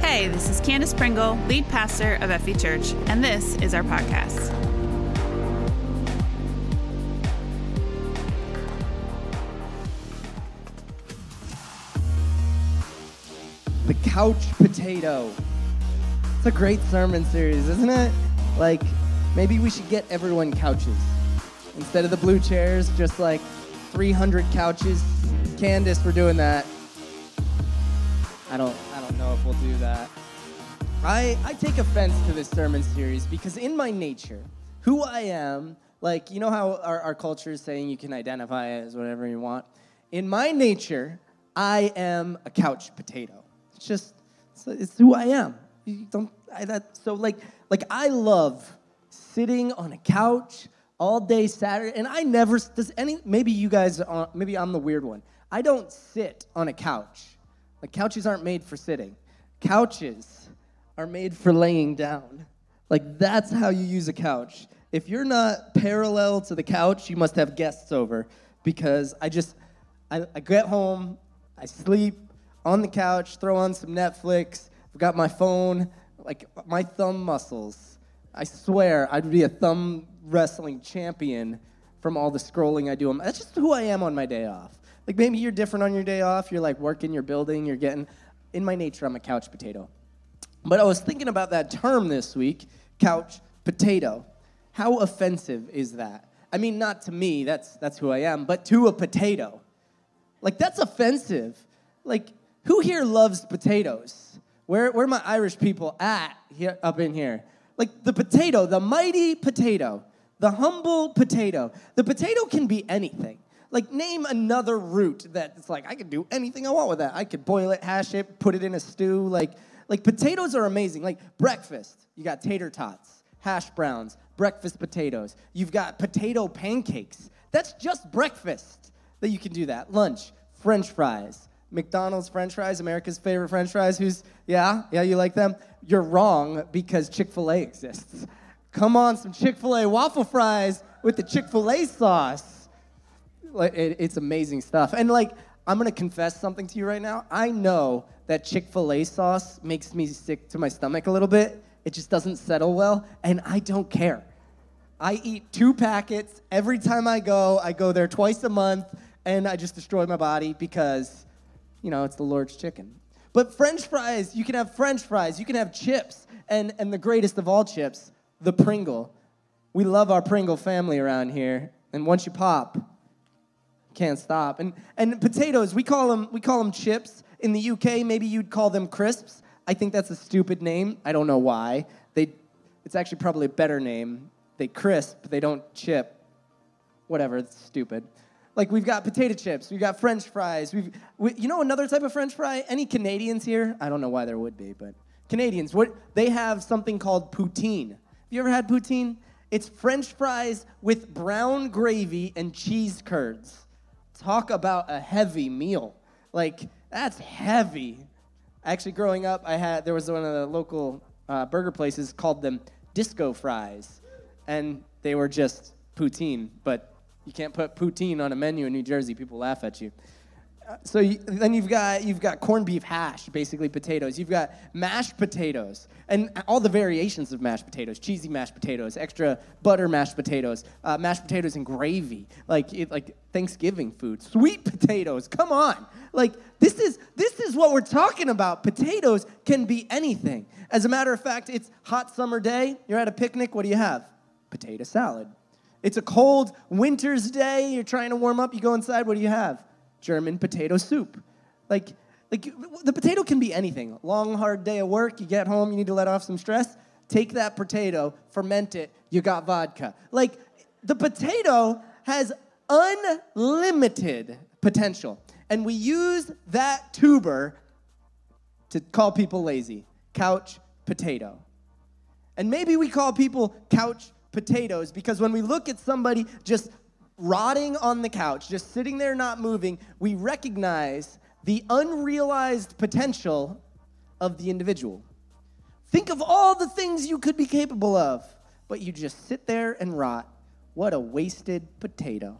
Hey, this is Candace Pringle, lead pastor of FV Church, and this is our podcast. The couch potato. It's a great sermon series, isn't it? Like, maybe we should get everyone couches. Instead of the blue chairs, just like 300 couches. Candace, we're doing that. I don't I don't know if we'll do that. I I take offense to this sermon series because in my nature, who I am, like you know how our, our culture is saying you can identify as whatever you want. In my nature, I am a couch potato. It's just it's, it's who I am. You don't I, that so like like I love sitting on a couch all day Saturday, and I never does any. Maybe you guys, are, maybe I'm the weird one. I don't sit on a couch. Like couches aren't made for sitting. Couches are made for laying down. Like that's how you use a couch. If you're not parallel to the couch, you must have guests over because I just I, I get home, I sleep on the couch, throw on some Netflix. I've got my phone, like my thumb muscles. I swear I'd be a thumb wrestling champion from all the scrolling I do. That's just who I am on my day off. Like maybe you're different on your day off. You're like working your building. You're getting. In my nature, I'm a couch potato. But I was thinking about that term this week, couch potato. How offensive is that? I mean, not to me. That's that's who I am. But to a potato, like that's offensive. Like who here loves potatoes? Where where my Irish people at here up in here? Like the potato, the mighty potato, the humble potato. The potato can be anything. Like, name another root that's like, I could do anything I want with that. I could boil it, hash it, put it in a stew. Like, like potatoes are amazing. Like, breakfast, you got tater tots, hash browns, breakfast potatoes. You've got potato pancakes. That's just breakfast that you can do that. Lunch, french fries. McDonald's french fries, America's favorite french fries. Who's, yeah, yeah, you like them? You're wrong because Chick fil A exists. Come on, some Chick fil A waffle fries with the Chick fil A sauce like, it, it's amazing stuff. And like, I'm gonna confess something to you right now. I know that Chick fil A sauce makes me sick to my stomach a little bit. It just doesn't settle well, and I don't care. I eat two packets every time I go. I go there twice a month, and I just destroy my body because, you know, it's the Lord's chicken. But French fries, you can have French fries, you can have chips, and, and the greatest of all chips, the Pringle. We love our Pringle family around here, and once you pop, can't stop. And and potatoes, we call them we call them chips. In the UK, maybe you'd call them crisps. I think that's a stupid name. I don't know why. They it's actually probably a better name. They crisp, they don't chip. Whatever, it's stupid. Like we've got potato chips, we've got French fries. We've, we, you know another type of French fry. Any Canadians here? I don't know why there would be, but Canadians, what they have something called poutine. Have you ever had poutine? It's French fries with brown gravy and cheese curds. Talk about a heavy meal. Like, that's heavy. Actually, growing up, I had there was one of the local uh, burger places called them disco fries, and they were just poutine. But you can't put poutine on a menu in New Jersey; people laugh at you so you, then you've got you've got corned beef hash, basically potatoes. You've got mashed potatoes and all the variations of mashed potatoes: cheesy mashed potatoes, extra butter mashed potatoes, uh, mashed potatoes and gravy, like it, like Thanksgiving food. Sweet potatoes, come on! Like this is this is what we're talking about. Potatoes can be anything. As a matter of fact, it's hot summer day. You're at a picnic. What do you have? Potato salad. It's a cold winter's day. You're trying to warm up. You go inside. What do you have? German potato soup. Like, like the potato can be anything. Long, hard day of work, you get home, you need to let off some stress. Take that potato, ferment it, you got vodka. Like, the potato has unlimited potential. And we use that tuber to call people lazy couch potato. And maybe we call people couch potatoes because when we look at somebody just rotting on the couch, just sitting there not moving, we recognize the unrealized potential of the individual. Think of all the things you could be capable of, but you just sit there and rot. What a wasted potato.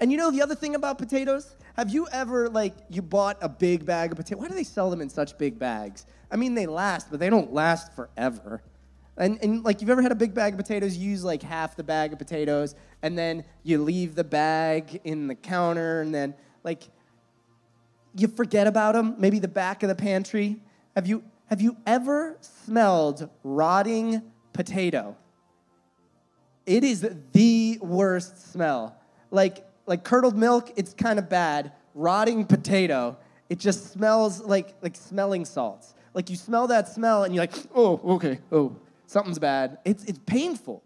And you know the other thing about potatoes? Have you ever, like, you bought a big bag of potatoes? Why do they sell them in such big bags? I mean, they last, but they don't last forever. And, and like, you've ever had a big bag of potatoes? You use like half the bag of potatoes, and then you leave the bag in the counter, and then, like, you forget about them, maybe the back of the pantry. Have you, have you ever smelled rotting potato? It is the worst smell. Like, like curdled milk, it's kind of bad. Rotting potato, it just smells like, like smelling salts. Like you smell that smell and you're like, oh, okay, oh, something's bad. It's, it's painful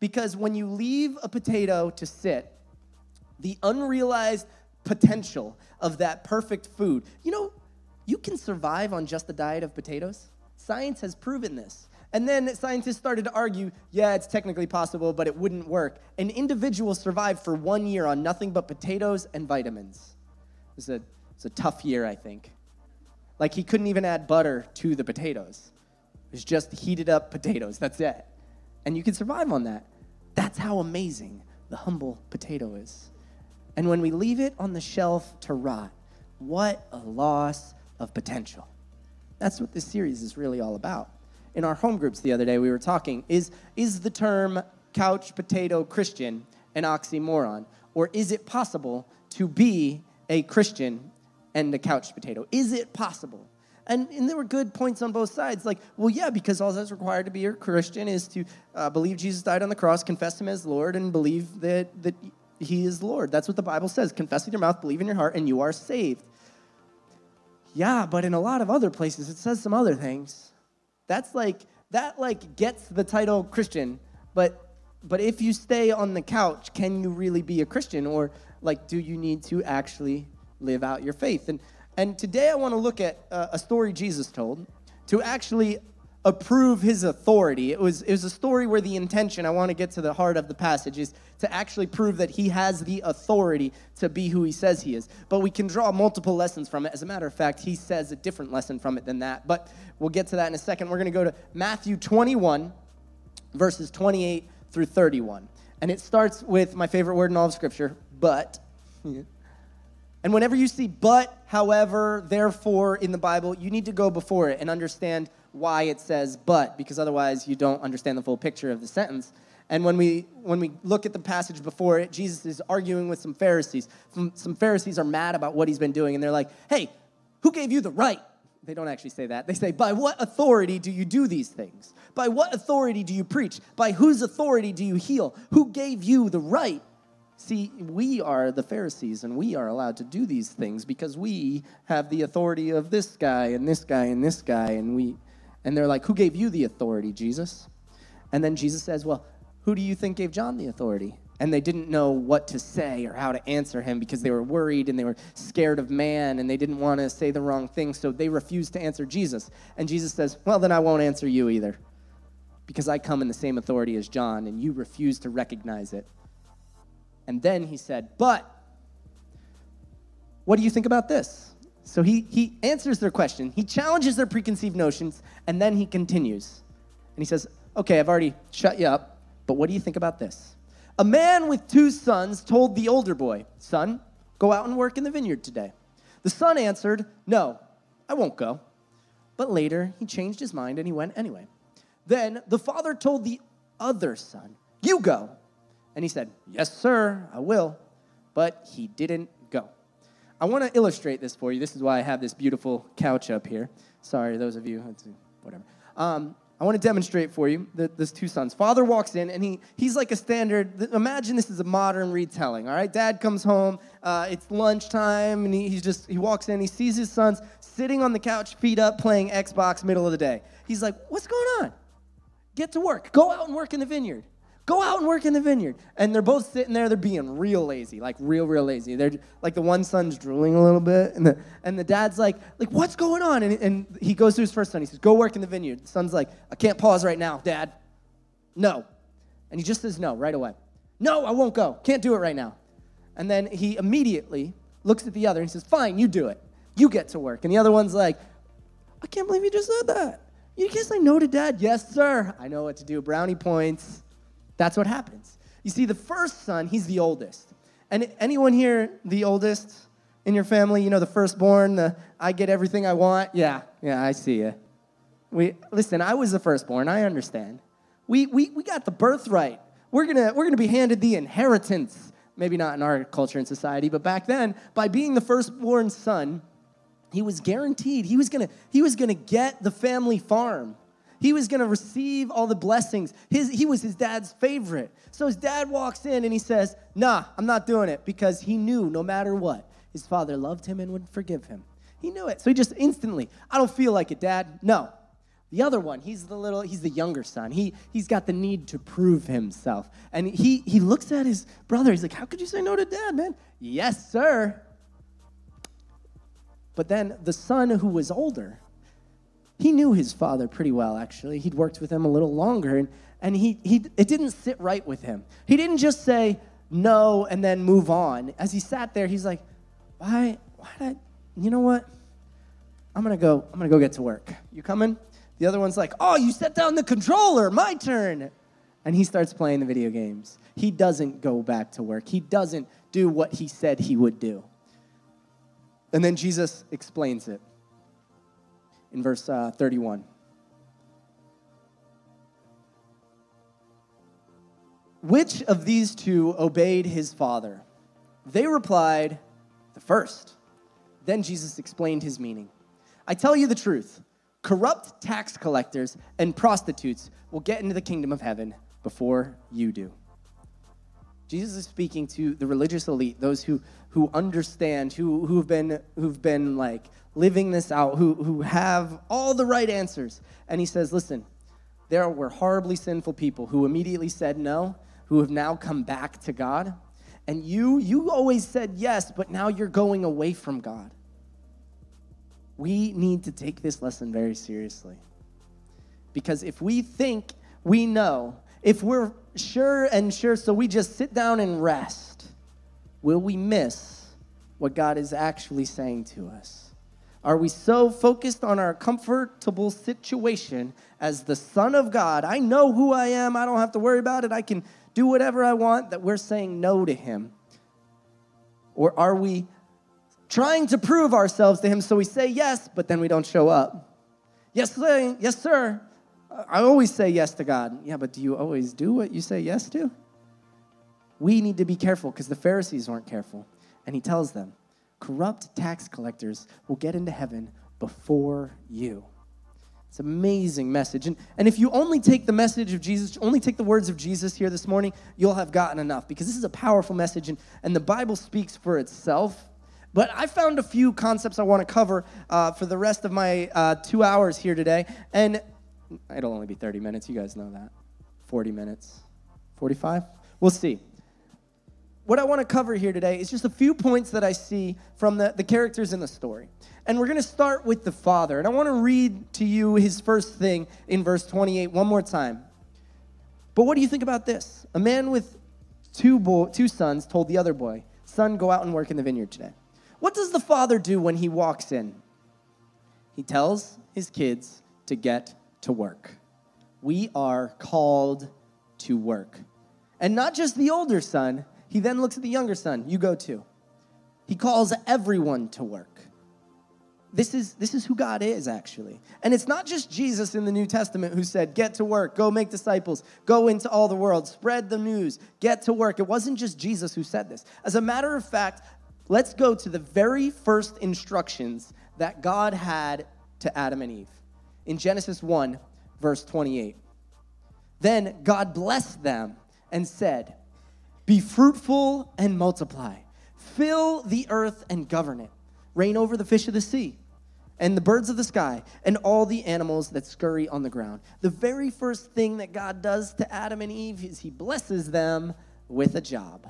because when you leave a potato to sit, the unrealized potential of that perfect food, you know, you can survive on just the diet of potatoes. Science has proven this. And then scientists started to argue, yeah, it's technically possible, but it wouldn't work. An individual survived for one year on nothing but potatoes and vitamins. It's a, it's a tough year, I think. Like he couldn't even add butter to the potatoes. It was just heated up potatoes. That's it. And you can survive on that. That's how amazing the humble potato is. And when we leave it on the shelf to rot, what a loss of potential. That's what this series is really all about. In our home groups the other day, we were talking is, is the term couch potato Christian an oxymoron? Or is it possible to be a Christian and a couch potato? Is it possible? And, and there were good points on both sides. Like, well, yeah, because all that's required to be a Christian is to uh, believe Jesus died on the cross, confess him as Lord, and believe that, that he is Lord. That's what the Bible says. Confess with your mouth, believe in your heart, and you are saved. Yeah, but in a lot of other places, it says some other things. That's like, that like gets the title Christian, but but if you stay on the couch, can you really be a Christian? Or like, do you need to actually live out your faith. And, and today I want to look at uh, a story Jesus told to actually approve his authority. It was, it was a story where the intention, I want to get to the heart of the passage, is to actually prove that he has the authority to be who he says he is. But we can draw multiple lessons from it. As a matter of fact, he says a different lesson from it than that. But we'll get to that in a second. We're going to go to Matthew 21, verses 28 through 31. And it starts with my favorite word in all of Scripture, but. And whenever you see but, however, therefore in the Bible, you need to go before it and understand why it says but, because otherwise you don't understand the full picture of the sentence. And when we, when we look at the passage before it, Jesus is arguing with some Pharisees. Some, some Pharisees are mad about what he's been doing, and they're like, hey, who gave you the right? They don't actually say that. They say, by what authority do you do these things? By what authority do you preach? By whose authority do you heal? Who gave you the right See, we are the Pharisees, and we are allowed to do these things because we have the authority of this guy and this guy and this guy, and we, and they're like, "Who gave you the authority, Jesus?" And then Jesus says, "Well, who do you think gave John the authority?" And they didn't know what to say or how to answer him because they were worried and they were scared of man and they didn't want to say the wrong thing, so they refused to answer Jesus. And Jesus says, "Well, then I won't answer you either." Because I come in the same authority as John, and you refuse to recognize it. And then he said, But what do you think about this? So he, he answers their question, he challenges their preconceived notions, and then he continues. And he says, Okay, I've already shut you up, but what do you think about this? A man with two sons told the older boy, Son, go out and work in the vineyard today. The son answered, No, I won't go. But later he changed his mind and he went anyway. Then the father told the other son, You go. And he said, Yes, sir, I will. But he didn't go. I want to illustrate this for you. This is why I have this beautiful couch up here. Sorry, those of you, whatever. Um, I want to demonstrate for you the, this two sons. Father walks in, and he, he's like a standard. Imagine this is a modern retelling, all right? Dad comes home, uh, it's lunchtime, and he, he's just, he walks in, he sees his sons sitting on the couch, feet up, playing Xbox, middle of the day. He's like, What's going on? Get to work. Go out and work in the vineyard. Go out and work in the vineyard. And they're both sitting there, they're being real lazy, like real, real lazy. They're like the one son's drooling a little bit, and the, and the dad's like, like, what's going on? And, and he goes to his first son. He says, Go work in the vineyard. The son's like, I can't pause right now, dad. No. And he just says no right away. No, I won't go. Can't do it right now. And then he immediately looks at the other and says, Fine, you do it. You get to work. And the other one's like, I can't believe you just said that. You can't say no to dad. Yes, sir. I know what to do. Brownie points. That's what happens. You see, the first son, he's the oldest. And anyone here the oldest in your family? You know, the firstborn, the I get everything I want? Yeah, yeah, I see you. We, listen, I was the firstborn, I understand. We, we, we got the birthright. We're gonna, we're gonna be handed the inheritance. Maybe not in our culture and society, but back then, by being the firstborn son, he was guaranteed he was gonna, he was gonna get the family farm. He was going to receive all the blessings. His, he was his dad's favorite. So his dad walks in and he says, Nah, I'm not doing it because he knew no matter what, his father loved him and would forgive him. He knew it. So he just instantly, I don't feel like it, dad. No. The other one, he's the little, he's the younger son. He, he's got the need to prove himself. And he, he looks at his brother. He's like, How could you say no to dad, man? Yes, sir. But then the son who was older, he knew his father pretty well, actually. He'd worked with him a little longer, and, and he, he, it didn't sit right with him. He didn't just say no and then move on. As he sat there, he's like, why, why did I, you know what? I'm gonna go, I'm gonna go get to work. You coming? The other one's like, oh, you set down the controller, my turn. And he starts playing the video games. He doesn't go back to work. He doesn't do what he said he would do. And then Jesus explains it in verse uh, 31. Which of these two obeyed his father? They replied, The first. Then Jesus explained his meaning. I tell you the truth corrupt tax collectors and prostitutes will get into the kingdom of heaven before you do. Jesus is speaking to the religious elite, those who, who understand, who, who've, been, who've been like living this out, who, who have all the right answers. And he says, Listen, there were horribly sinful people who immediately said no, who have now come back to God. And you, you always said yes, but now you're going away from God. We need to take this lesson very seriously. Because if we think we know, if we're sure and sure, so we just sit down and rest, will we miss what God is actually saying to us? Are we so focused on our comfortable situation as the Son of God? I know who I am. I don't have to worry about it. I can do whatever I want that we're saying no to Him? Or are we trying to prove ourselves to Him so we say yes, but then we don't show up? Yes, sir. Yes, sir. I always say yes to God. Yeah, but do you always do what you say yes to? We need to be careful because the Pharisees weren't careful. And He tells them, corrupt tax collectors will get into heaven before you. It's an amazing message. And, and if you only take the message of Jesus, only take the words of Jesus here this morning, you'll have gotten enough because this is a powerful message and, and the Bible speaks for itself. But I found a few concepts I want to cover uh, for the rest of my uh, two hours here today. And it'll only be 30 minutes. You guys know that. 40 minutes. 45? We'll see what I want to cover here today is just a few points that I see from the, the characters in the story. And we're going to start with the father. And I want to read to you his first thing in verse 28 one more time. But what do you think about this? A man with two, bo- two sons told the other boy, Son, go out and work in the vineyard today. What does the father do when he walks in? He tells his kids to get to work. We are called to work. And not just the older son, he then looks at the younger son, you go too. He calls everyone to work. This is, this is who God is, actually. And it's not just Jesus in the New Testament who said, Get to work, go make disciples, go into all the world, spread the news, get to work. It wasn't just Jesus who said this. As a matter of fact, let's go to the very first instructions that God had to Adam and Eve. In Genesis 1, verse 28. Then God blessed them and said, be fruitful and multiply. Fill the earth and govern it. Reign over the fish of the sea and the birds of the sky and all the animals that scurry on the ground. The very first thing that God does to Adam and Eve is he blesses them with a job.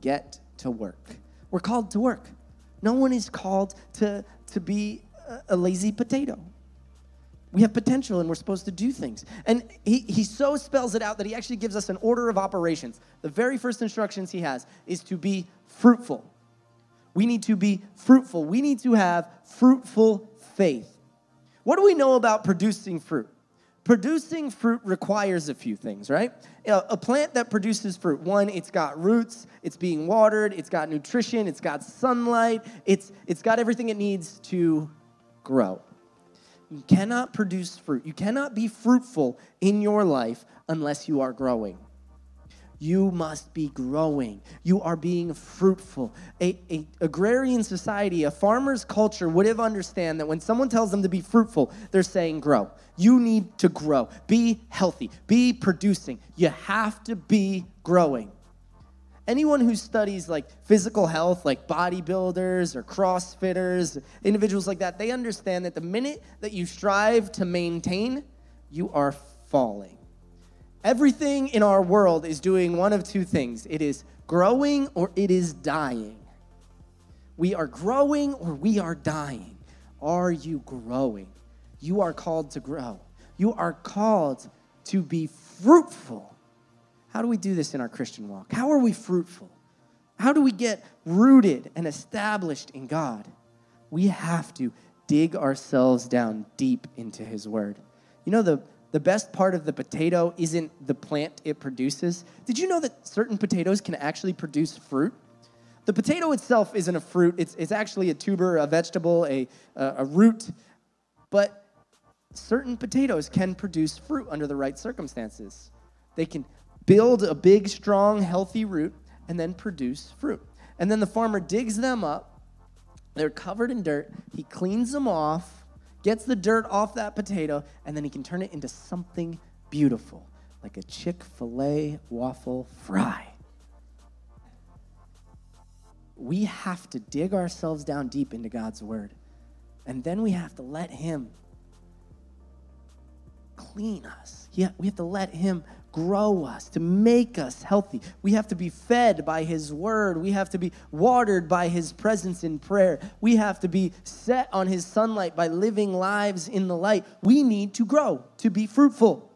Get to work. We're called to work. No one is called to, to be a lazy potato. We have potential and we're supposed to do things. And he, he so spells it out that he actually gives us an order of operations. The very first instructions he has is to be fruitful. We need to be fruitful. We need to have fruitful faith. What do we know about producing fruit? producing fruit requires a few things, right? A plant that produces fruit, one, it's got roots, it's being watered, it's got nutrition, it's got sunlight, it's, it's got everything it needs to grow. You cannot produce fruit. You cannot be fruitful in your life unless you are growing. You must be growing. You are being fruitful. A, a, agrarian society, a farmer's culture would have understand that when someone tells them to be fruitful, they're saying grow. You need to grow. Be healthy. Be producing. You have to be growing. Anyone who studies like physical health, like bodybuilders or crossfitters, individuals like that, they understand that the minute that you strive to maintain, you are falling. Everything in our world is doing one of two things it is growing or it is dying. We are growing or we are dying. Are you growing? You are called to grow. You are called to be fruitful. How do we do this in our Christian walk? How are we fruitful? How do we get rooted and established in God? We have to dig ourselves down deep into His Word. You know, the, the best part of the potato isn't the plant it produces. Did you know that certain potatoes can actually produce fruit? The potato itself isn't a fruit, it's, it's actually a tuber, a vegetable, a, a, a root. But certain potatoes can produce fruit under the right circumstances. They can build a big, strong, healthy root and then produce fruit. And then the farmer digs them up. They're covered in dirt. He cleans them off gets the dirt off that potato, and then he can turn it into something beautiful, like a Chick fil A waffle fry. We have to dig ourselves down deep into God's word, and then we have to let Him clean us. We have to let Him grow us, to make us healthy. We have to be fed by His Word. We have to be watered by His presence in prayer. We have to be set on His sunlight by living lives in the light. We need to grow, to be fruitful.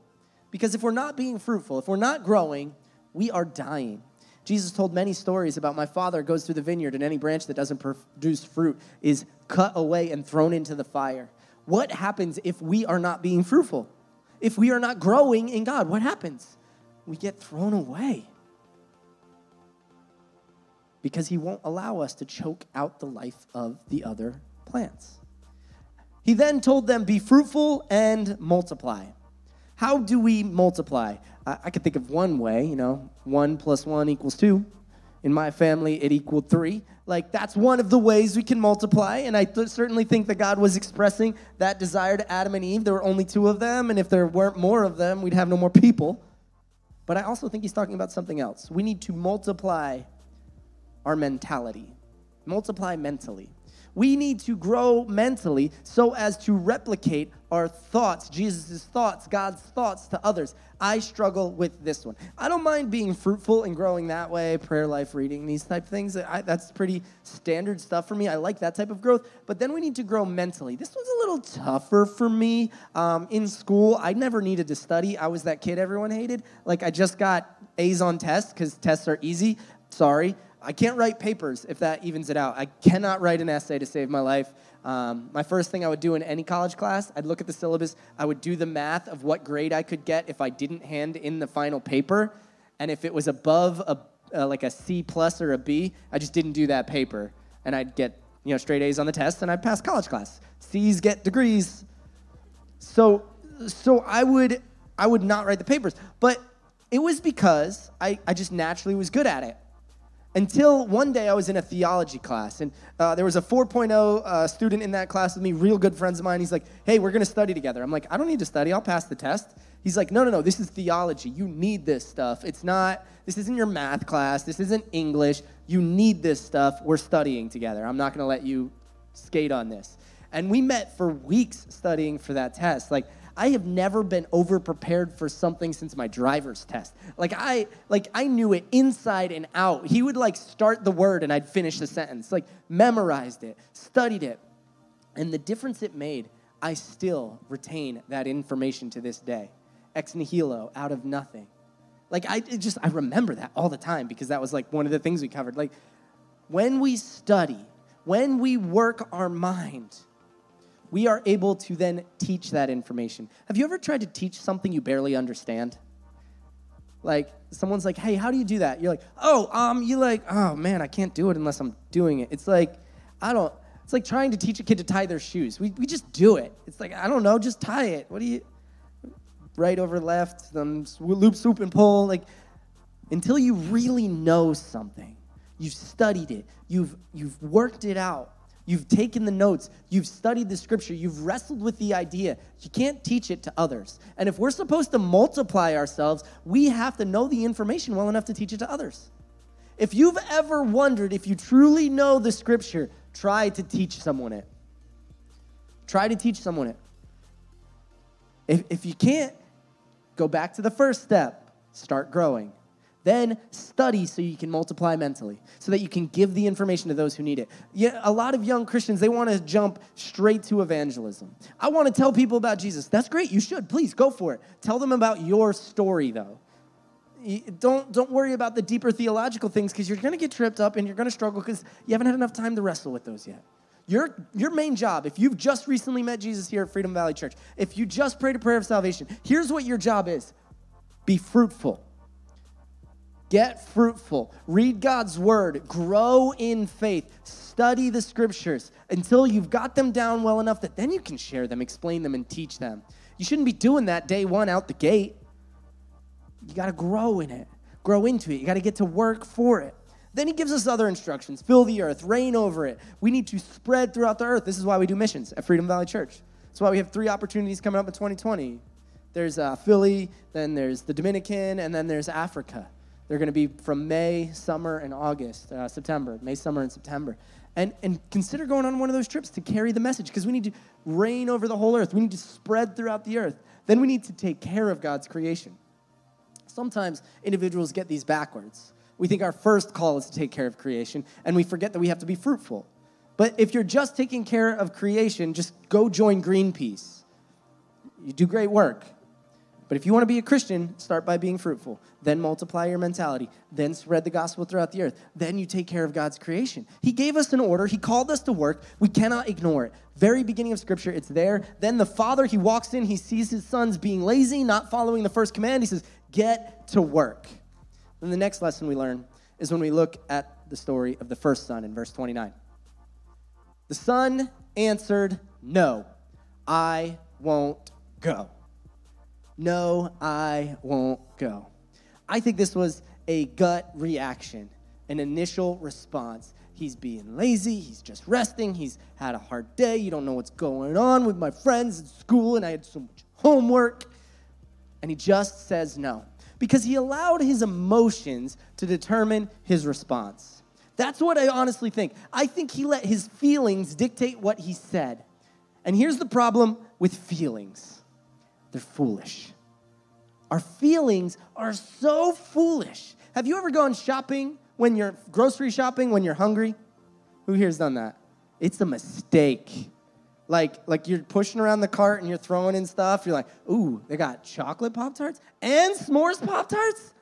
Because if we're not being fruitful, if we're not growing, we are dying. Jesus told many stories about my father goes through the vineyard, and any branch that doesn't produce fruit is cut away and thrown into the fire. What happens if we are not being fruitful? If we are not growing in God, what happens? We get thrown away. Because He won't allow us to choke out the life of the other plants. He then told them, Be fruitful and multiply. How do we multiply? I, I could think of one way, you know, one plus one equals two. In my family, it equaled three. Like, that's one of the ways we can multiply. And I th- certainly think that God was expressing that desire to Adam and Eve. There were only two of them, and if there weren't more of them, we'd have no more people. But I also think he's talking about something else. We need to multiply our mentality, multiply mentally. We need to grow mentally so as to replicate our thoughts, Jesus' thoughts, God's thoughts to others. I struggle with this one. I don't mind being fruitful and growing that way, prayer life, reading, these type things. I, that's pretty standard stuff for me. I like that type of growth. But then we need to grow mentally. This one's a little tougher for me. Um, in school, I never needed to study. I was that kid everyone hated. Like, I just got A's on tests because tests are easy. Sorry. I can't write papers if that evens it out. I cannot write an essay to save my life. Um, my first thing I would do in any college class, I'd look at the syllabus, I would do the math of what grade I could get if I didn't hand in the final paper. And if it was above a, uh, like a C plus or a B, I just didn't do that paper. And I'd get you know straight A's on the test and I'd pass college class. C's get degrees. So, so I would I would not write the papers. But it was because I, I just naturally was good at it until one day I was in a theology class, and uh, there was a 4.0 uh, student in that class with me, real good friends of mine. He's like, hey, we're going to study together. I'm like, I don't need to study. I'll pass the test. He's like, no, no, no, this is theology. You need this stuff. It's not, this isn't your math class. This isn't English. You need this stuff. We're studying together. I'm not going to let you skate on this. And we met for weeks studying for that test. Like, I have never been over prepared for something since my driver's test. Like I like I knew it inside and out. He would like start the word and I'd finish the sentence. Like memorized it, studied it. And the difference it made, I still retain that information to this day. Ex nihilo, out of nothing. Like I just I remember that all the time because that was like one of the things we covered. Like when we study, when we work our mind, we are able to then teach that information. Have you ever tried to teach something you barely understand? Like someone's like, "Hey, how do you do that?" You're like, "Oh, um, you like, oh man, I can't do it unless I'm doing it." It's like, I don't. It's like trying to teach a kid to tie their shoes. We we just do it. It's like I don't know, just tie it. What do you? Right over left, then loop, swoop, and pull. Like until you really know something, you've studied it, you've you've worked it out, You've taken the notes, you've studied the scripture, you've wrestled with the idea. You can't teach it to others. And if we're supposed to multiply ourselves, we have to know the information well enough to teach it to others. If you've ever wondered if you truly know the scripture, try to teach someone it. Try to teach someone it. If, if you can't, go back to the first step start growing. Then study so you can multiply mentally, so that you can give the information to those who need it. Yeah, a lot of young Christians, they want to jump straight to evangelism. I want to tell people about Jesus. That's great. You should. Please go for it. Tell them about your story, though. Don't, don't worry about the deeper theological things because you're going to get tripped up and you're going to struggle because you haven't had enough time to wrestle with those yet. Your, your main job, if you've just recently met Jesus here at Freedom Valley Church, if you just prayed a prayer of salvation, here's what your job is be fruitful Get fruitful. Read God's word. Grow in faith. Study the scriptures until you've got them down well enough that then you can share them, explain them, and teach them. You shouldn't be doing that day one out the gate. You got to grow in it, grow into it. You got to get to work for it. Then he gives us other instructions fill the earth, reign over it. We need to spread throughout the earth. This is why we do missions at Freedom Valley Church. That's why we have three opportunities coming up in 2020. There's uh, Philly, then there's the Dominican, and then there's Africa. They're going to be from May, summer, and August, uh, September, May, summer, and September. And, and consider going on one of those trips to carry the message because we need to reign over the whole earth. We need to spread throughout the earth. Then we need to take care of God's creation. Sometimes individuals get these backwards. We think our first call is to take care of creation, and we forget that we have to be fruitful. But if you're just taking care of creation, just go join Greenpeace. You do great work. But if you want to be a Christian, start by being fruitful. Then multiply your mentality. Then spread the gospel throughout the earth. Then you take care of God's creation. He gave us an order. He called us to work. We cannot ignore it. Very beginning of scripture, it's there. Then the father, he walks in, he sees his sons being lazy, not following the first command. He says, Get to work. Then the next lesson we learn is when we look at the story of the first son in verse 29. The son answered, No, I won't go. No, I won't go. I think this was a gut reaction, an initial response. He's being lazy, he's just resting, he's had a hard day, you don't know what's going on with my friends at school, and I had so much homework. And he just says no because he allowed his emotions to determine his response. That's what I honestly think. I think he let his feelings dictate what he said. And here's the problem with feelings they're foolish. Our feelings are so foolish. Have you ever gone shopping when you're grocery shopping when you're hungry? Who here's done that? It's a mistake. Like, like you're pushing around the cart and you're throwing in stuff. You're like, ooh, they got chocolate Pop Tarts and s'mores Pop Tarts?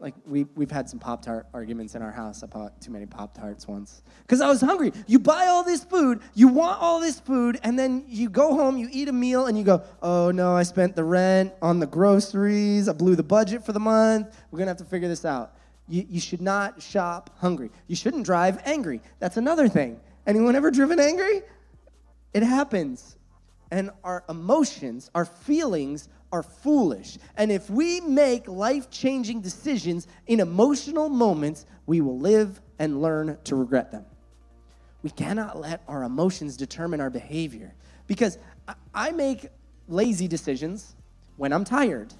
Like we, we've had some pop tart arguments in our house. I bought too many pop tarts once. Because i was hungry. You buy all this food you want all this food and then you go home you eat a meal and you go oh no i spent the rent on the groceries. I blew the budget for the month. We're gonna have to figure this out. You, you should not shop hungry. You shouldn't drive angry. That's another thing. Anyone ever driven angry? It happens. And our emotions our feelings are foolish. And if we make life changing decisions in emotional moments, we will live and learn to regret them. We cannot let our emotions determine our behavior because I make lazy decisions when I'm tired.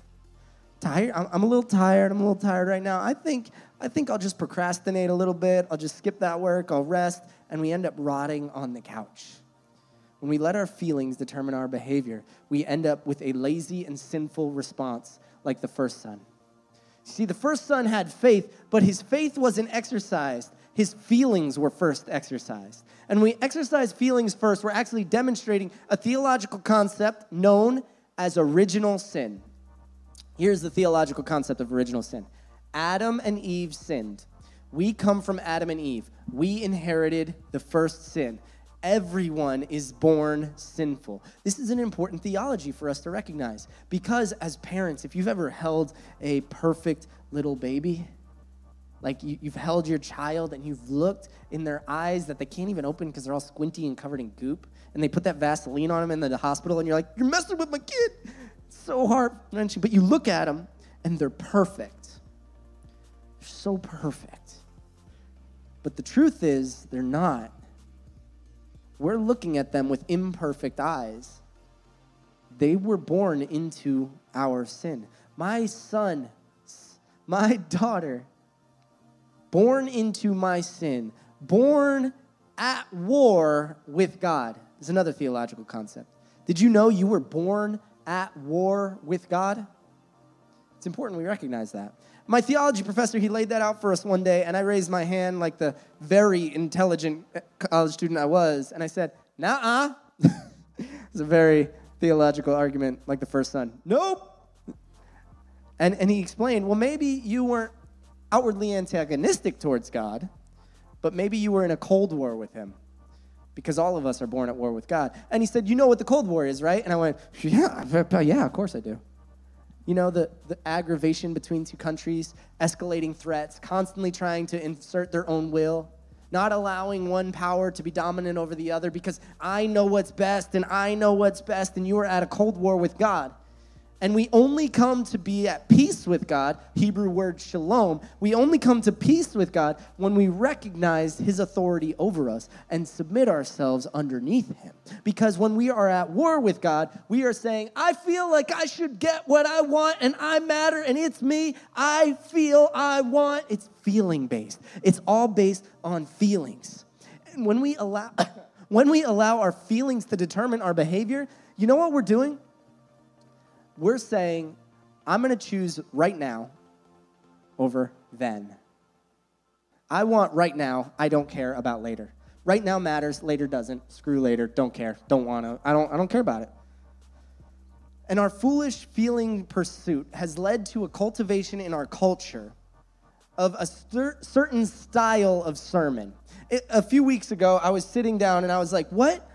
Tired, I'm a little tired. I'm a little tired right now. I think I think I'll just procrastinate a little bit. I'll just skip that work. I'll rest, and we end up rotting on the couch. When we let our feelings determine our behavior, we end up with a lazy and sinful response like the first son. See, the first son had faith, but his faith wasn't exercised. His feelings were first exercised. And when we exercise feelings first, we're actually demonstrating a theological concept known as original sin. Here's the theological concept of original sin Adam and Eve sinned. We come from Adam and Eve. We inherited the first sin. Everyone is born sinful. This is an important theology for us to recognize because, as parents, if you've ever held a perfect little baby, like you, have held your child and you've looked in their eyes that they can't even open because they're all squinty and covered in goop, and they put that Vaseline on them in the hospital, and you're like, You're messing with my kid. It's so heart wrenching. But you look at them and they're perfect. They're so perfect. But the truth is, they're not we're looking at them with imperfect eyes. They were born into our sin. My son, my daughter, born into my sin, born at war with God is another theological concept. Did you know you were born at war with God? It's important we recognize that. My theology professor, he laid that out for us one day, and I raised my hand like the very intelligent college student I was, and I said, Nah uh. it's a very theological argument, like the first son. Nope. And, and he explained, well, maybe you weren't outwardly antagonistic towards God, but maybe you were in a cold war with him because all of us are born at war with God. And he said, You know what the Cold War is, right? And I went, Yeah, yeah, of course I do. You know, the, the aggravation between two countries, escalating threats, constantly trying to insert their own will, not allowing one power to be dominant over the other because I know what's best and I know what's best, and you are at a cold war with God. And we only come to be at peace with God, Hebrew word shalom. We only come to peace with God when we recognize his authority over us and submit ourselves underneath him. Because when we are at war with God, we are saying, I feel like I should get what I want and I matter and it's me. I feel I want. It's feeling based, it's all based on feelings. And when we allow, when we allow our feelings to determine our behavior, you know what we're doing? We're saying, I'm going to choose right now over then. I want right now, I don't care about later. Right now matters, later doesn't. Screw later, don't care, don't want to. I don't I don't care about it. And our foolish feeling pursuit has led to a cultivation in our culture of a cer- certain style of sermon. It, a few weeks ago, I was sitting down and I was like, what,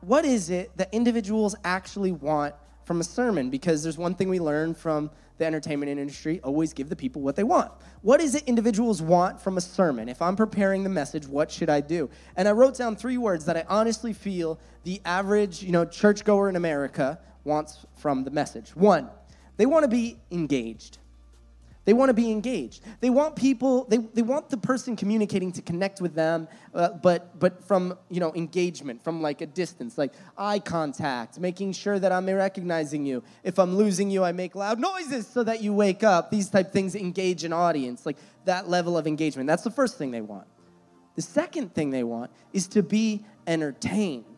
what is it that individuals actually want from a sermon because there's one thing we learn from the entertainment industry always give the people what they want. What is it individuals want from a sermon? If I'm preparing the message, what should I do? And I wrote down three words that I honestly feel the average, you know, churchgoer in America wants from the message. One, they want to be engaged. They want to be engaged. They want people, they, they want the person communicating to connect with them, uh, but, but from, you know, engagement, from like a distance, like eye contact, making sure that I'm recognizing you. If I'm losing you, I make loud noises so that you wake up. These type things engage an audience, like that level of engagement. That's the first thing they want. The second thing they want is to be entertained.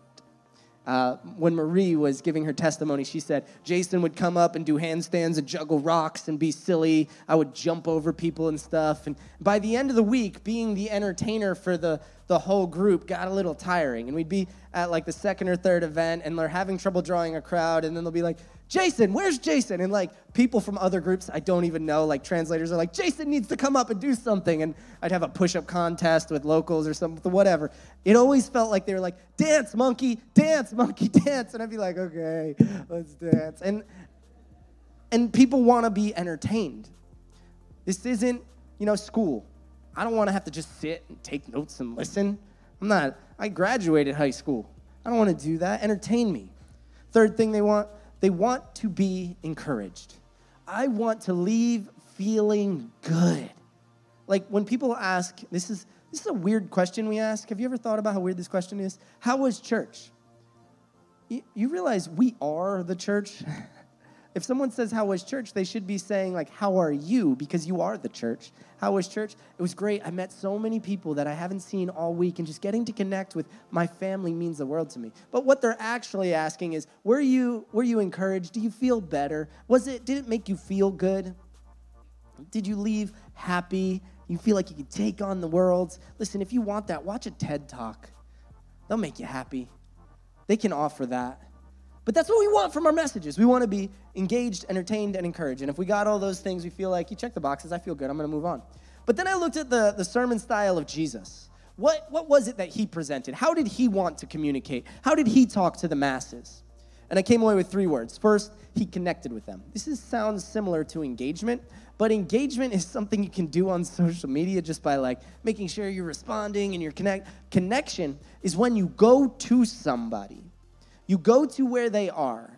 Uh, when Marie was giving her testimony, she said, Jason would come up and do handstands and juggle rocks and be silly. I would jump over people and stuff. And by the end of the week, being the entertainer for the, the whole group got a little tiring. And we'd be at like the second or third event and they're having trouble drawing a crowd. And then they'll be like, Jason, where's Jason? And like people from other groups I don't even know, like translators are like, Jason needs to come up and do something. And I'd have a push up contest with locals or something, whatever. It always felt like they were like, dance, monkey, dance, monkey, dance. And I'd be like, okay, let's dance. And, and people want to be entertained. This isn't, you know, school. I don't want to have to just sit and take notes and listen. I'm not, I graduated high school. I don't want to do that. Entertain me. Third thing they want, they want to be encouraged. I want to leave feeling good. Like when people ask, this is this is a weird question we ask. Have you ever thought about how weird this question is? How was church? You, you realize we are the church? If someone says, How was church? they should be saying, like, How are you? Because you are the church. How was church? It was great. I met so many people that I haven't seen all week, and just getting to connect with my family means the world to me. But what they're actually asking is, Were you, were you encouraged? Do you feel better? Was it, did it make you feel good? Did you leave happy? You feel like you could take on the world? Listen, if you want that, watch a TED talk. They'll make you happy. They can offer that. But that's what we want from our messages. We want to be engaged, entertained, and encouraged. And if we got all those things, we feel like you check the boxes, I feel good, I'm going to move on. But then I looked at the, the sermon style of Jesus. What, what was it that he presented? How did he want to communicate? How did he talk to the masses? And I came away with three words. First, he connected with them. This is, sounds similar to engagement, but engagement is something you can do on social media just by like making sure you're responding and you're connect. Connection is when you go to somebody, you go to where they are,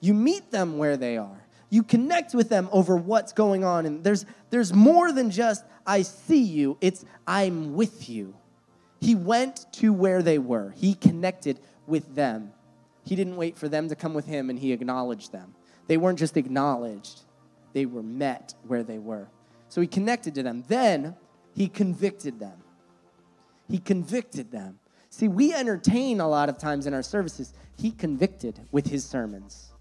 you meet them where they are, you connect with them over what's going on, and there's there's more than just I see you. It's I'm with you. He went to where they were. He connected with them. He didn't wait for them to come with him and he acknowledged them. They weren't just acknowledged, they were met where they were. So he connected to them. Then he convicted them. He convicted them. See, we entertain a lot of times in our services. He convicted with his sermons.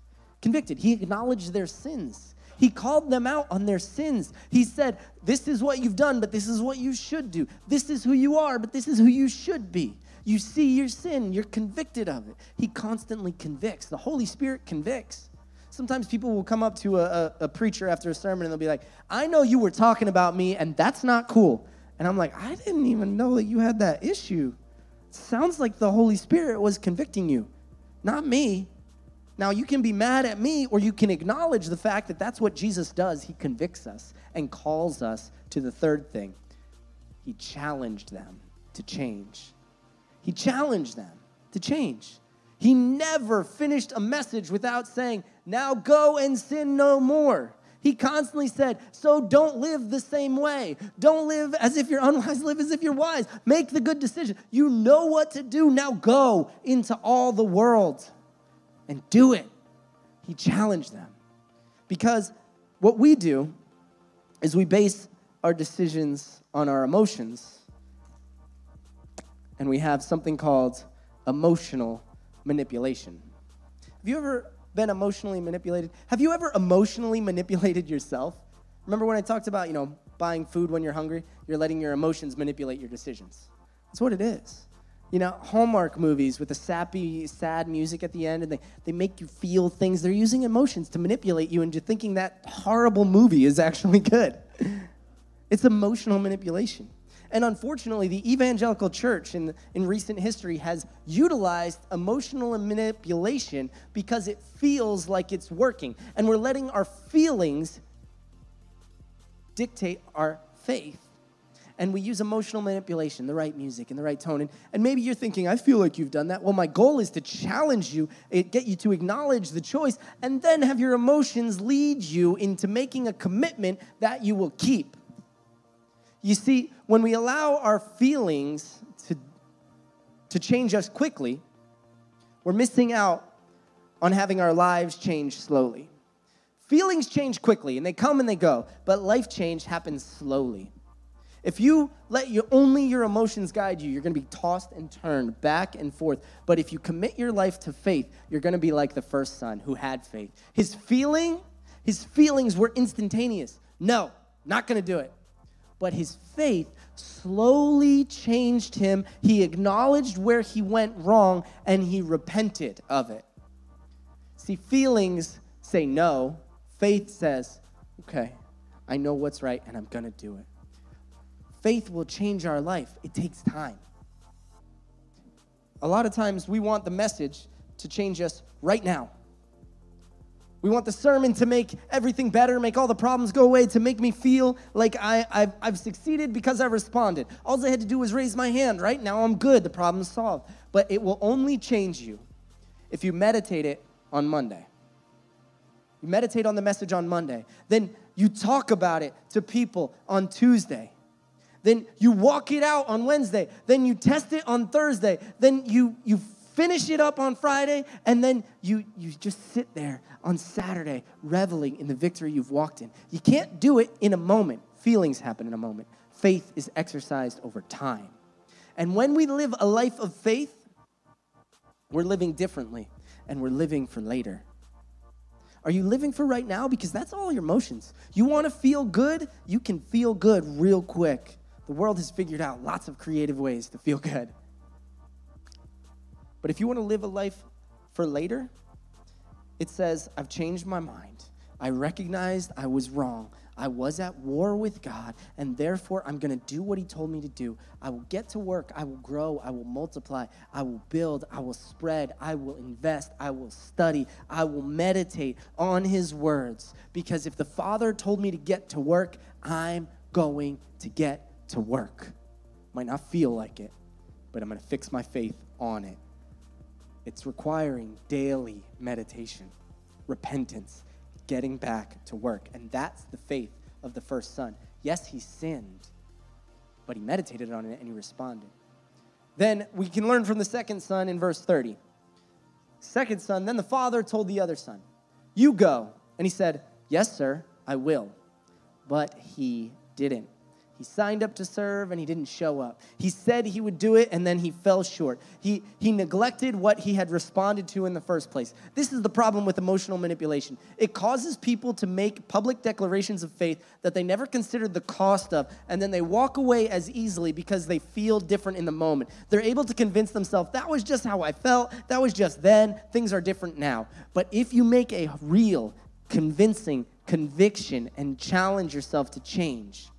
Convicted. He acknowledged their sins. He called them out on their sins. He said, This is what you've done, but this is what you should do. This is who you are, but this is who you should be. You see your sin, you're convicted of it. He constantly convicts. The Holy Spirit convicts. Sometimes people will come up to a, a, a, preacher after a sermon and they'll be like, I know you were talking about me, and that's not cool. And I'm like, I didn't even know that you had that issue. sounds like the Holy Spirit was convicting you, not me. Now, you can be mad at me, or you can acknowledge the fact that that's what Jesus does. He convicts us and calls us to the third thing. He challenged them to change. He challenged them to change. He never finished a message without saying, Now go and sin no more. He constantly said, So don't live the same way. Don't live as if you're unwise, live as if you're wise. Make the good decision. You know what to do. Now go into all the world and do it. He challenged them. Because what we do is we base our decisions on our emotions, and we have something called emotional manipulation. Have you ever been emotionally manipulated? Have you ever emotionally manipulated yourself? Remember when I talked about, you know, buying food when you're hungry? You're letting your emotions manipulate your decisions. That's what it is you know, Hallmark movies with the sappy, sad music at the end, and they, they make you feel things. They're using emotions to manipulate you into thinking that horrible movie is actually good. It's emotional manipulation. And unfortunately, the evangelical church in, in recent history has utilized emotional manipulation because it feels like it's working. And we're letting our feelings dictate our faith and we use emotional manipulation, the right music and the right tone. And, and maybe you're thinking, I feel like you've done that. Well, my goal is to challenge you, eh, get you to acknowledge the choice, and then have your emotions lead you into making a commitment that you will keep. You see, when we allow our feelings to, to change us quickly, we're missing out on having our lives change slowly. Feelings change quickly and they come and they go, but life change happens slowly. If you let your, only your emotions guide you, you're going to be tossed and turned back and forth. But if you commit your life to faith, you're going to be like the first son who had faith. His feeling, his feelings were instantaneous. No, not going to do it. But his faith slowly changed him. He acknowledged where he went wrong and he repented of it. See, feelings say no. Faith says, okay, I know what's right and I'm going to do it faith will change our life. It takes time. A lot of times we want the message to change us right now. We want the sermon to make everything better, make all the problems go away, to make me feel like I, I've, I've succeeded because I responded. All I had to do was raise my hand, right? Now I'm good, the problem's solved. But it will only change you if you meditate it on Monday. You meditate on the message on Monday. Then you talk about it to people on Tuesday. Then you walk it out on Wednesday. Then you test it on Thursday. Then you, you finish it up on Friday. And then you, you just sit there on Saturday reveling in the victory you've walked in. You can't do it in a moment. Feelings happen in a moment. Faith is exercised over time. And when we live a life of faith, we're living differently and we're living for later. Are you living for right now? Because that's all your emotions. You want to feel good? You can feel good real quick. The world has figured out lots of creative ways to feel good. But if you want to live a life for later, it says, I've changed my mind. I recognized I was wrong. I was at war with God, and therefore I'm going to do what He told me to do. I will get to work. I will grow. I will multiply. I will build. I will spread. I will invest. I will study. I will meditate on His words. Because if the Father told me to get to work, I'm going to get to work. Might not feel like it, but I'm going to fix my faith on it. It's requiring daily meditation, repentance, getting back to work. And that's the faith of the first son. Yes, he sinned, but he meditated on it and he responded. Then we can learn from the second son in verse 30. Second son, then the father told the other son, You go. And he said, Yes, sir, I will. But he didn't. He signed up to serve and he didn't show up. He said he would do it and then he fell short. He, he neglected what he had responded to in the first place. This is the problem with emotional manipulation. It causes people to make public declarations of faith that they never considered the cost of, and then they walk away as easily because they feel different in the moment. They're able to convince themselves, that was just how I felt, that was just then, things are different now. But if you make a real, convincing conviction and challenge yourself to change,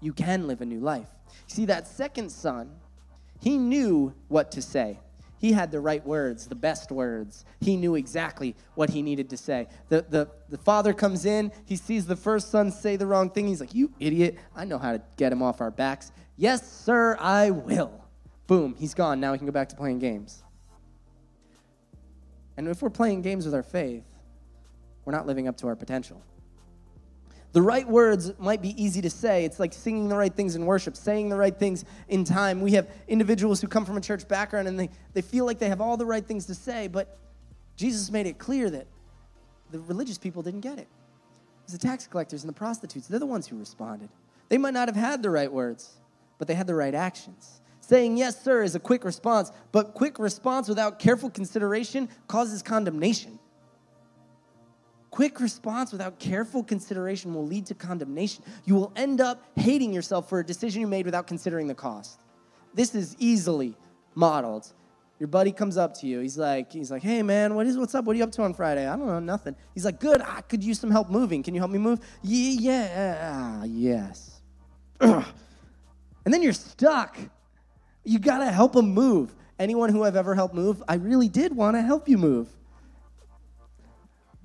you can live a new life. See, that second son, he knew what to say. He had the right words, the best words. He knew exactly what he needed to say. The, the, the father comes in, he sees the first son say the wrong thing. He's like, You idiot, I know how to get him off our backs. Yes, sir, I will. Boom, he's gone. Now we can go back to playing games. And if we're playing games with our faith, we're not living up to our potential. The right words might be easy to say. It's like singing the right things in worship, saying the right things in time. We have individuals who come from a church background and they, they feel like they have all the right things to say, but Jesus made it clear that the religious people didn't get it. It was the tax collectors and the prostitutes. They're the ones who responded. They might not have had the right words, but they had the right actions. Saying yes, sir, is a quick response, but quick response without careful consideration causes condemnation. Quick response without careful consideration will lead to condemnation. You will end up hating yourself for a decision you made without considering the cost. This is easily modeled. Your buddy comes up to you. He's like, he's like, hey man, what is what's up? What are you up to on Friday? I don't know, nothing. He's like, good. I could use some help moving. Can you help me move? Yeah, yeah yes. and then you're stuck. You gotta help him move. Anyone who I've ever helped move, I really did want to help you move.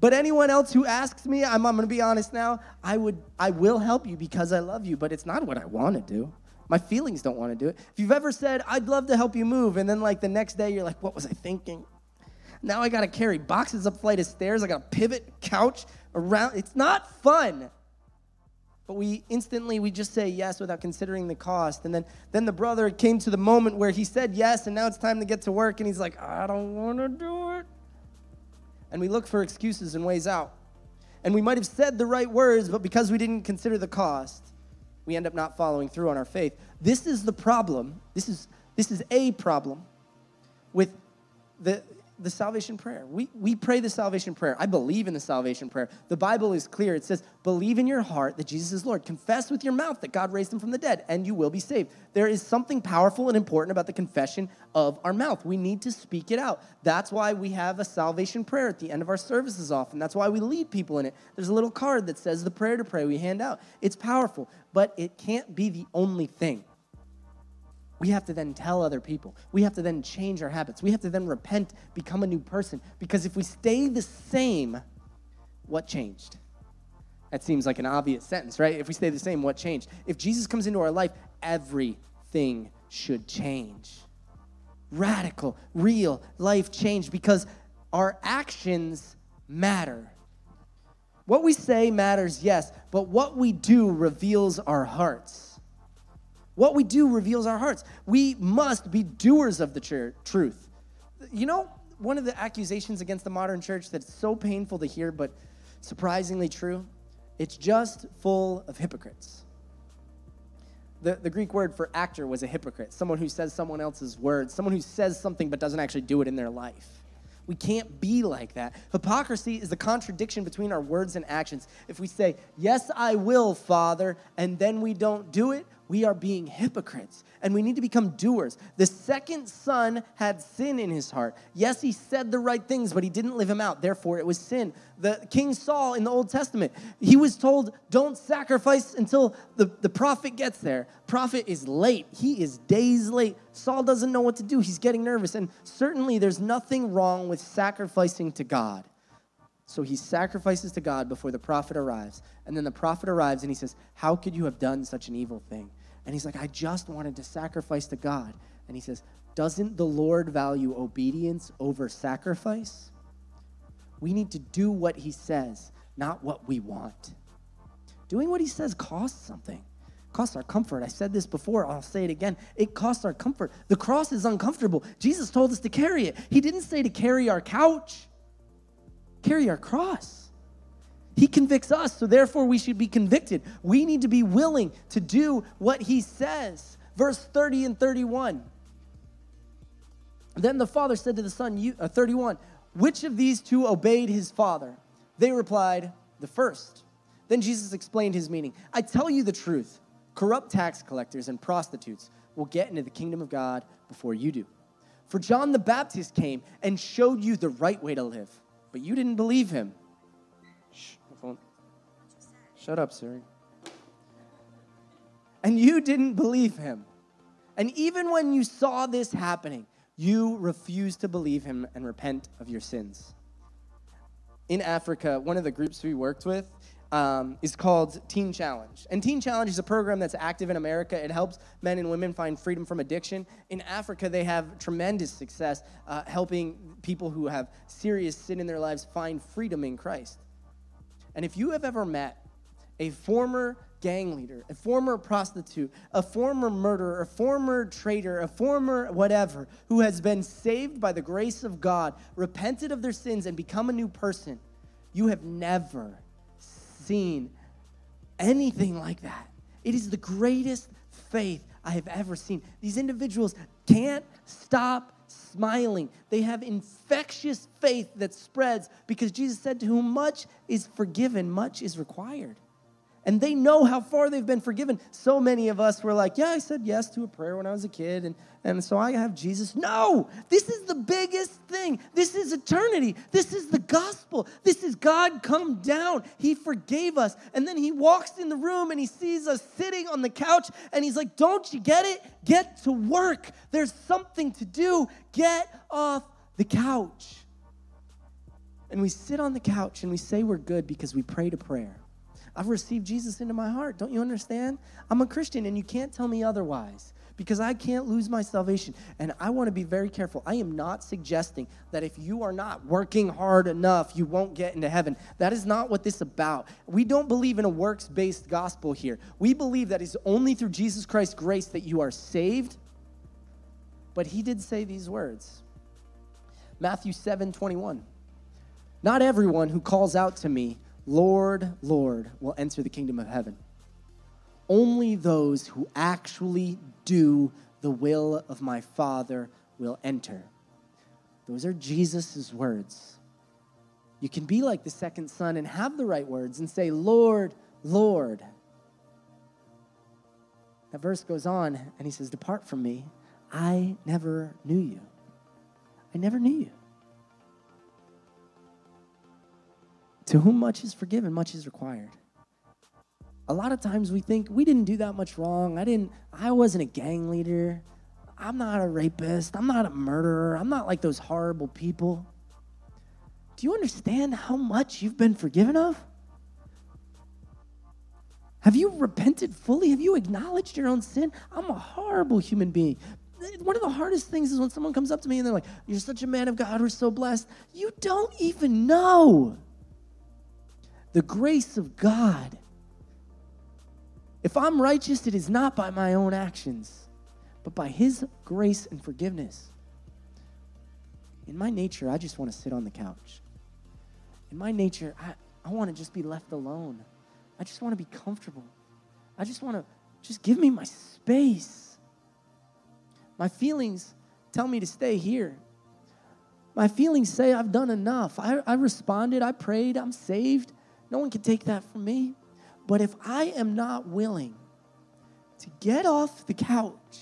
But anyone else who asks me, I'm, I'm going to be honest now, I, would, I will help you because I love you, but it's not what I want to do. My feelings don't want to do it. If you've ever said, I'd love to help you move, and then like the next day you're like, what was I thinking? Now I got to carry boxes up flight of stairs. I got to pivot couch around. It's not fun. But we instantly we just say yes without considering the cost. And then then the brother came to the moment where he said yes, and now it's time to get to work, and he's like, I don't want to do it and we look for excuses and ways out. And we might have said the right words, but because we didn't consider the cost, we end up not following through on our faith. This is the problem. This is, this is a problem with the, the salvation prayer. We, we pray the salvation prayer. I believe in the salvation prayer. The Bible is clear. It says, Believe in your heart that Jesus is Lord. Confess with your mouth that God raised him from the dead, and you will be saved. There is something powerful and important about the confession of our mouth. We need to speak it out. That's why we have a salvation prayer at the end of our services often. That's why we lead people in it. There's a little card that says the prayer to pray we hand out. It's powerful, but it can't be the only thing we have to then tell other people. We have to then change our habits. We have to then repent, become a new person. Because if we stay the same, what changed? That seems like an obvious sentence, right? If we stay the same, what changed? If Jesus comes into our life, everything should change. Radical, real life change because our actions matter. What we say matters, yes, but what we do reveals our hearts. What we do reveals our hearts. We must be doers of the tr- truth. You know, one of the accusations against the modern church that's so painful to hear, but surprisingly true, it's just full of hypocrites. The, the Greek word for actor was a hypocrite, someone who says someone else's words, someone who says something but doesn't actually do it in their life. We can't be like that. Hypocrisy is the contradiction between our words and actions. If we say, Yes, I will, Father, and then we don't do it, we are being hypocrites and we need to become doers. The second son had sin in his heart. Yes, he said the right things, but he didn't live them out. Therefore, it was sin. The King Saul in the Old Testament, he was told, don't sacrifice until the, the prophet gets there. Prophet is late. He is days late. Saul doesn't know what to do. He's getting nervous. And certainly, there's nothing wrong with sacrificing to God. So he sacrifices to God before the prophet arrives. And then the prophet arrives and he says, How could you have done such an evil thing? And he's like, I just wanted to sacrifice to God. And he says, Doesn't the Lord value obedience over sacrifice? We need to do what he says, not what we want. Doing what he says costs something. Costs our comfort. I said this before, I'll say it again. It costs our comfort. The cross is uncomfortable. Jesus told us to carry it. He didn't say to carry our couch, carry our cross. He convicts us, so therefore we should be convicted. We need to be willing to do what he says. Verse 30 and 31. Then the father said to the son, you, uh, 31, which of these two obeyed his father? They replied, the first. Then Jesus explained his meaning. I tell you the truth corrupt tax collectors and prostitutes will get into the kingdom of God before you do. For John the Baptist came and showed you the right way to live, but you didn't believe him. Shut up, Siri. And you didn't believe him. And even when you saw this happening, you refused to believe him and repent of your sins. In Africa, one of the groups we worked with um, is called Teen Challenge. And Teen Challenge is a program that's active in America. It helps men and women find freedom from addiction. In Africa, they have tremendous success uh, helping people who have serious sin in their lives find freedom in Christ. And if you have ever met a former gang leader, a former prostitute, a former murderer, a former traitor, a former whatever, who has been saved by the grace of God, repented of their sins, and become a new person, you have never seen anything like that. It is the greatest faith I have ever seen. These individuals can't stop smiling. They have infectious faith that spreads because Jesus said, To whom much is forgiven, much is required and they know how far they've been forgiven. So many of us were like, Yeah, I said yes to a prayer when I was a kid, and, and so I have Jesus. No, this is the biggest thing. This is eternity. This is the gospel. This is God come down. He forgave us. And then he walks in the room and he sees us sitting on the couch, and he's like, Don't you get it? Get to work. There's something to do. Get off the couch. And we sit on the couch and we say we're good because we prayed a prayer. I've received Jesus into my heart. Don't you understand? I'm a Christian and you can't tell me otherwise because I can't lose my salvation. And I want to be very careful. I am not suggesting that if you are not working hard enough, you won't get into heaven. That is not what this is about. We don't believe in a works based gospel here. We believe that it's only through Jesus Christ's grace that you are saved. But he did say these words Matthew 7 21. Not everyone who calls out to me Lord, Lord, will enter the kingdom of heaven. Only those who actually do the will of my Father will enter. Those are Jesus' words. You can be like the second son and have the right words and say, Lord, Lord. That verse goes on and he says, Depart from me. I never knew you. I never knew you. To whom much is forgiven, much is required. A lot of times we think we didn't do that much wrong. I didn't I wasn't a gang leader. I'm not a rapist. I'm not a murderer. I'm not like those horrible people. Do you understand how much you've been forgiven of? Have you repented fully? Have you acknowledged your own sin? I'm a horrible human being. One of the hardest things is when someone comes up to me and they're like, You're such a man of God, we're so blessed. You don't even know the grace of God. If I'm righteous, it is not by my own actions, but by His grace and forgiveness. In my nature, I just want to sit on the couch. In my nature, I, I want to just be left alone. I just want to be comfortable. I just want to just give me my space. My feelings tell me to stay here. My feelings say I've done enough. I, I responded, I prayed, I'm saved. No one can take that from me. But if I am not willing to get off the couch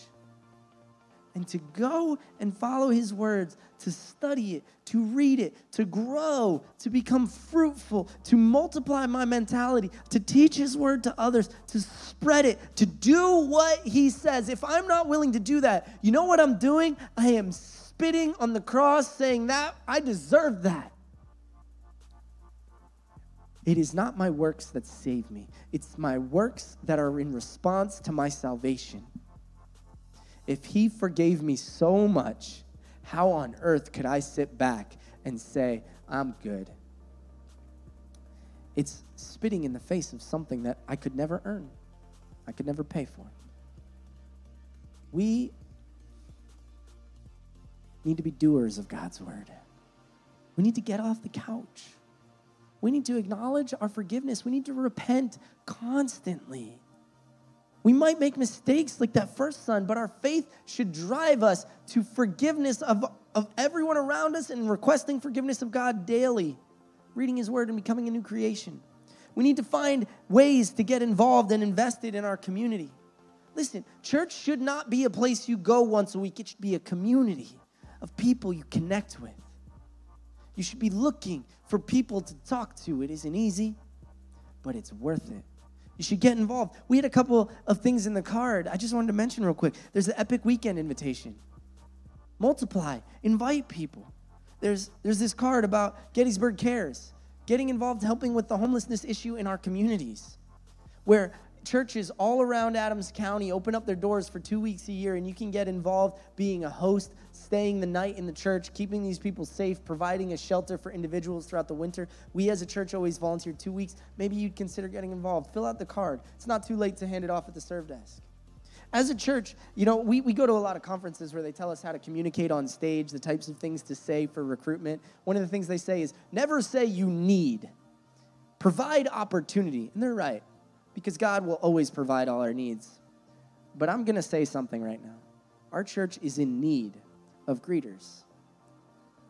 and to go and follow his words, to study it, to read it, to grow, to become fruitful, to multiply my mentality, to teach his word to others, to spread it, to do what he says. If I'm not willing to do that, you know what I'm doing? I am spitting on the cross saying that I deserve that. It is not my works that save me, it's my works that are in response to my salvation. If he forgave me so much, how on earth could I sit back and say, I'm good? It's spitting in the face of something that I could never earn, I could never pay for. We need to be doers of God's word. We need to get off the couch. We need to acknowledge our forgiveness. We need to repent constantly. We might make mistakes like that first son, but our faith should drive us to forgiveness of, of everyone around us and requesting forgiveness of God daily, reading His Word and becoming a new creation. We need to find ways to get involved and invested in our community. Listen, church should not be a place you go once a week, it should be a community of people you connect with. You should be looking for people to talk to. It isn't easy, but it's worth it. You should get involved. We had a couple of things in the card I just wanted to mention real quick. There's the Epic Weekend invitation. Multiply, invite people. There's, there's this card about Gettysburg Cares, getting involved helping with the homelessness issue in our communities, where churches all around Adams County open up their doors for two weeks a year, and you can get involved being a host, staying the night in the church, keeping these people safe, providing a shelter for individuals throughout the winter. We as a church always volunteer two weeks. Maybe you'd consider getting involved. Fill out the card. It's not too late to hand it off at the serve desk. As a church, you know, we, we go to a lot of conferences where they tell us how to communicate on stage, the types of things to say for recruitment. One of the things they say is never say you need, provide opportunity. And they're right because God will always provide all our needs. But I'm going to say something right now. Our church is in need of greeters.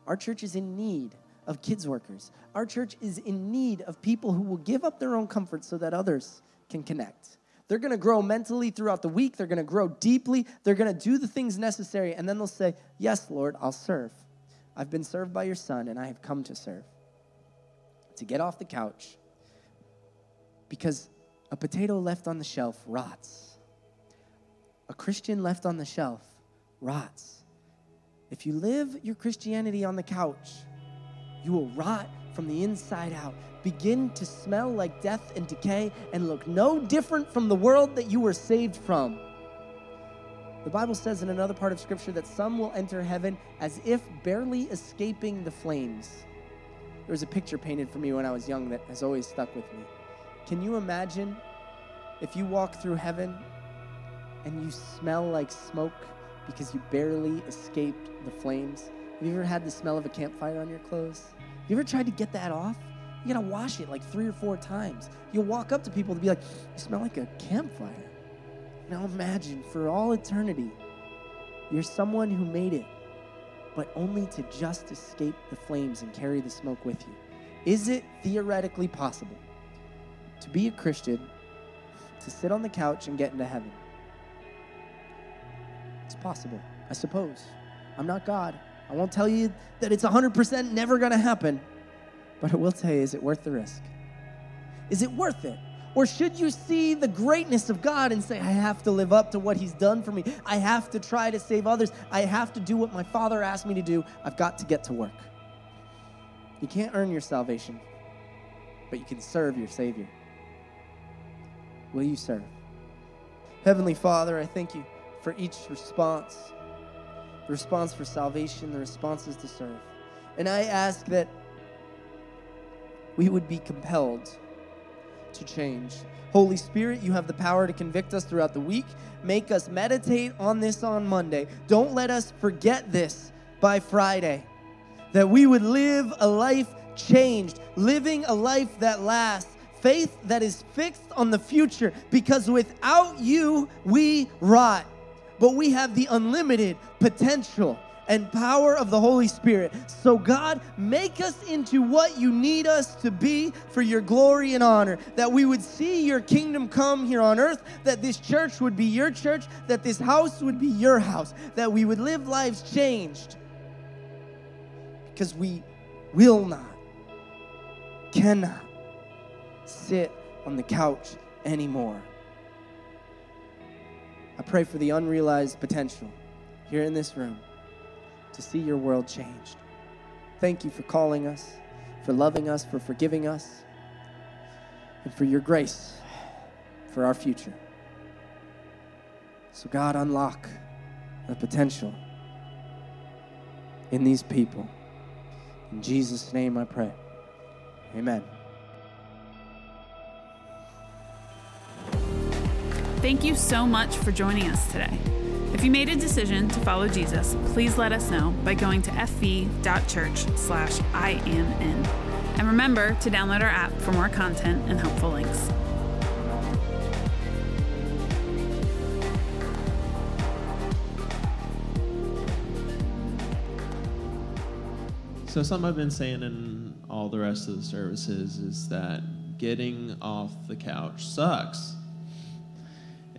Our church is in need of kids workers. Our church is in need of people who will give up their own comfort so that others can connect. They're going to grow mentally throughout the week. They're going to grow deeply. They're going to do the things necessary. And then they'll say, Yes, Lord, I'll serve. I've been served by your son, and I have come to serve. To get off the couch. Because a potato left on the shelf rots. A Christian left on the shelf rots. If you live your Christianity on the couch, you will rot from the inside out, begin to smell like death and decay, and look no different from the world that you were saved from. The Bible says in another part of Scripture that some will enter heaven as if barely escaping the flames. There was a picture painted for me when I was young that has always stuck with me. Can you imagine if you walk through heaven and you smell like smoke because you barely escaped the flames? Have you ever had the smell of a campfire on your clothes? Have you ever tried to get that off? You gotta wash it like three or four times. You'll walk up to people to be like, You smell like a campfire. Now imagine for all eternity, you're someone who made it, but only to just escape the flames and carry the smoke with you. Is it theoretically possible to be a Christian, to sit on the couch and get into heaven. It's possible, I suppose. I'm not God. I won't tell you that it's 100% never going to happen, but I will tell you is it worth the risk? Is it worth it? Or should you see the greatness of God and say, I have to live up to what He's done for me? I have to try to save others. I have to do what my Father asked me to do. I've got to get to work. You can't earn your salvation, but you can serve your Savior will you serve? Heavenly Father, I thank you for each response the response for salvation, the responses to serve. And I ask that we would be compelled to change. Holy Spirit, you have the power to convict us throughout the week. Make us meditate on this on Monday. Don't let us forget this by Friday. That we would live a life changed, living a life that lasts, faith that is fixed on the future because without you, we rot. But we have the unlimited potential and power of the Holy Spirit. So, God, make us into what you need us to be for your glory and honor. That we would see your kingdom come here on earth, that this church would be your church, that this house would be your house, that we would live lives changed. Because we will not, cannot sit on the couch anymore. I pray for the unrealized potential here in this room to see your world changed. Thank you for calling us, for loving us, for forgiving us, and for your grace for our future. So, God, unlock the potential in these people. In Jesus' name I pray. Amen. Thank you so much for joining us today. If you made a decision to follow Jesus, please let us know by going to fv.church slash I am in. And remember to download our app for more content and helpful links. So, something I've been saying in all the rest of the services is that getting off the couch sucks.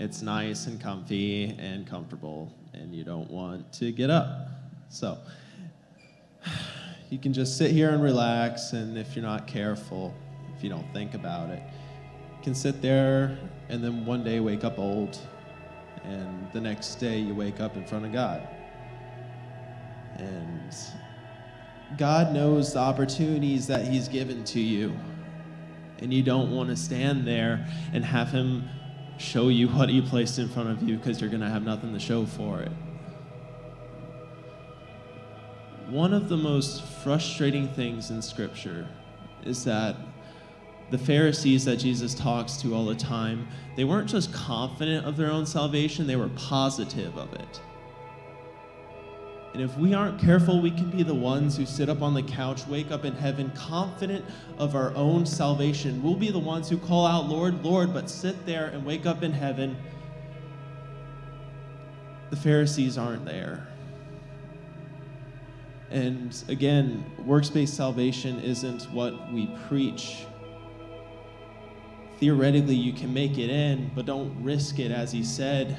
It's nice and comfy and comfortable, and you don't want to get up. So, you can just sit here and relax, and if you're not careful, if you don't think about it, you can sit there and then one day wake up old, and the next day you wake up in front of God. And God knows the opportunities that He's given to you. And you don't want to stand there and have Him show you what He placed in front of you because you're going to have nothing to show for it. One of the most frustrating things in Scripture is that the Pharisees that Jesus talks to all the time, they weren't just confident of their own salvation, they were positive of it. And if we aren't careful, we can be the ones who sit up on the couch, wake up in heaven, confident of our own salvation. We'll be the ones who call out, Lord, Lord, but sit there and wake up in heaven. The Pharisees aren't there. And again, works based salvation isn't what we preach. Theoretically, you can make it in, but don't risk it, as he said.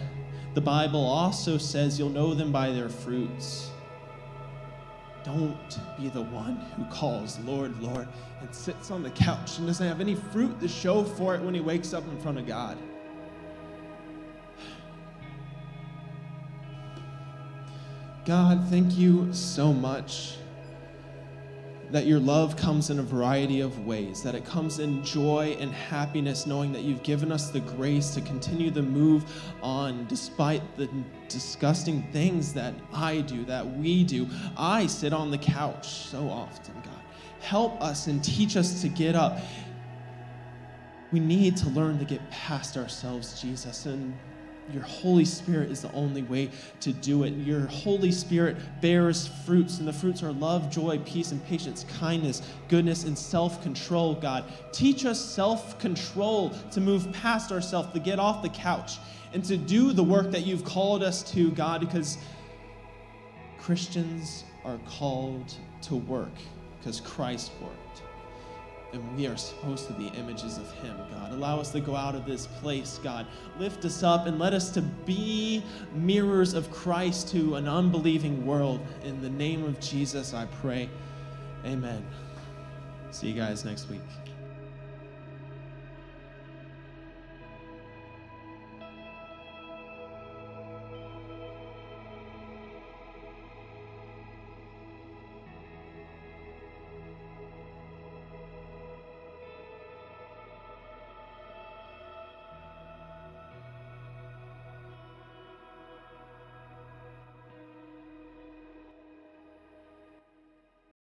The Bible also says you'll know them by their fruits. Don't be the one who calls Lord, Lord, and sits on the couch and doesn't have any fruit to show for it when he wakes up in front of God. God, thank you so much that your love comes in a variety of ways, that it comes in joy and happiness, knowing that you've given us the grace to continue to move on despite the disgusting things that I do, that we do. I sit on the couch so often, God. Help us and teach us to get up. We need to learn to get past ourselves, Jesus, and your Holy Spirit is the only way to do it. Your Holy Spirit bears fruits, and the fruits are love, joy, peace, and patience, kindness, goodness, and self control, God. Teach us self control to move past ourselves, to get off the couch, and to do the work that you've called us to, God, because Christians are called to work because Christ worked and we are supposed to be images of him god. Allow us to go out of this place god. Lift us up and let us to be mirrors of christ to an unbelieving world. In the name of jesus i pray. Amen. See you guys next week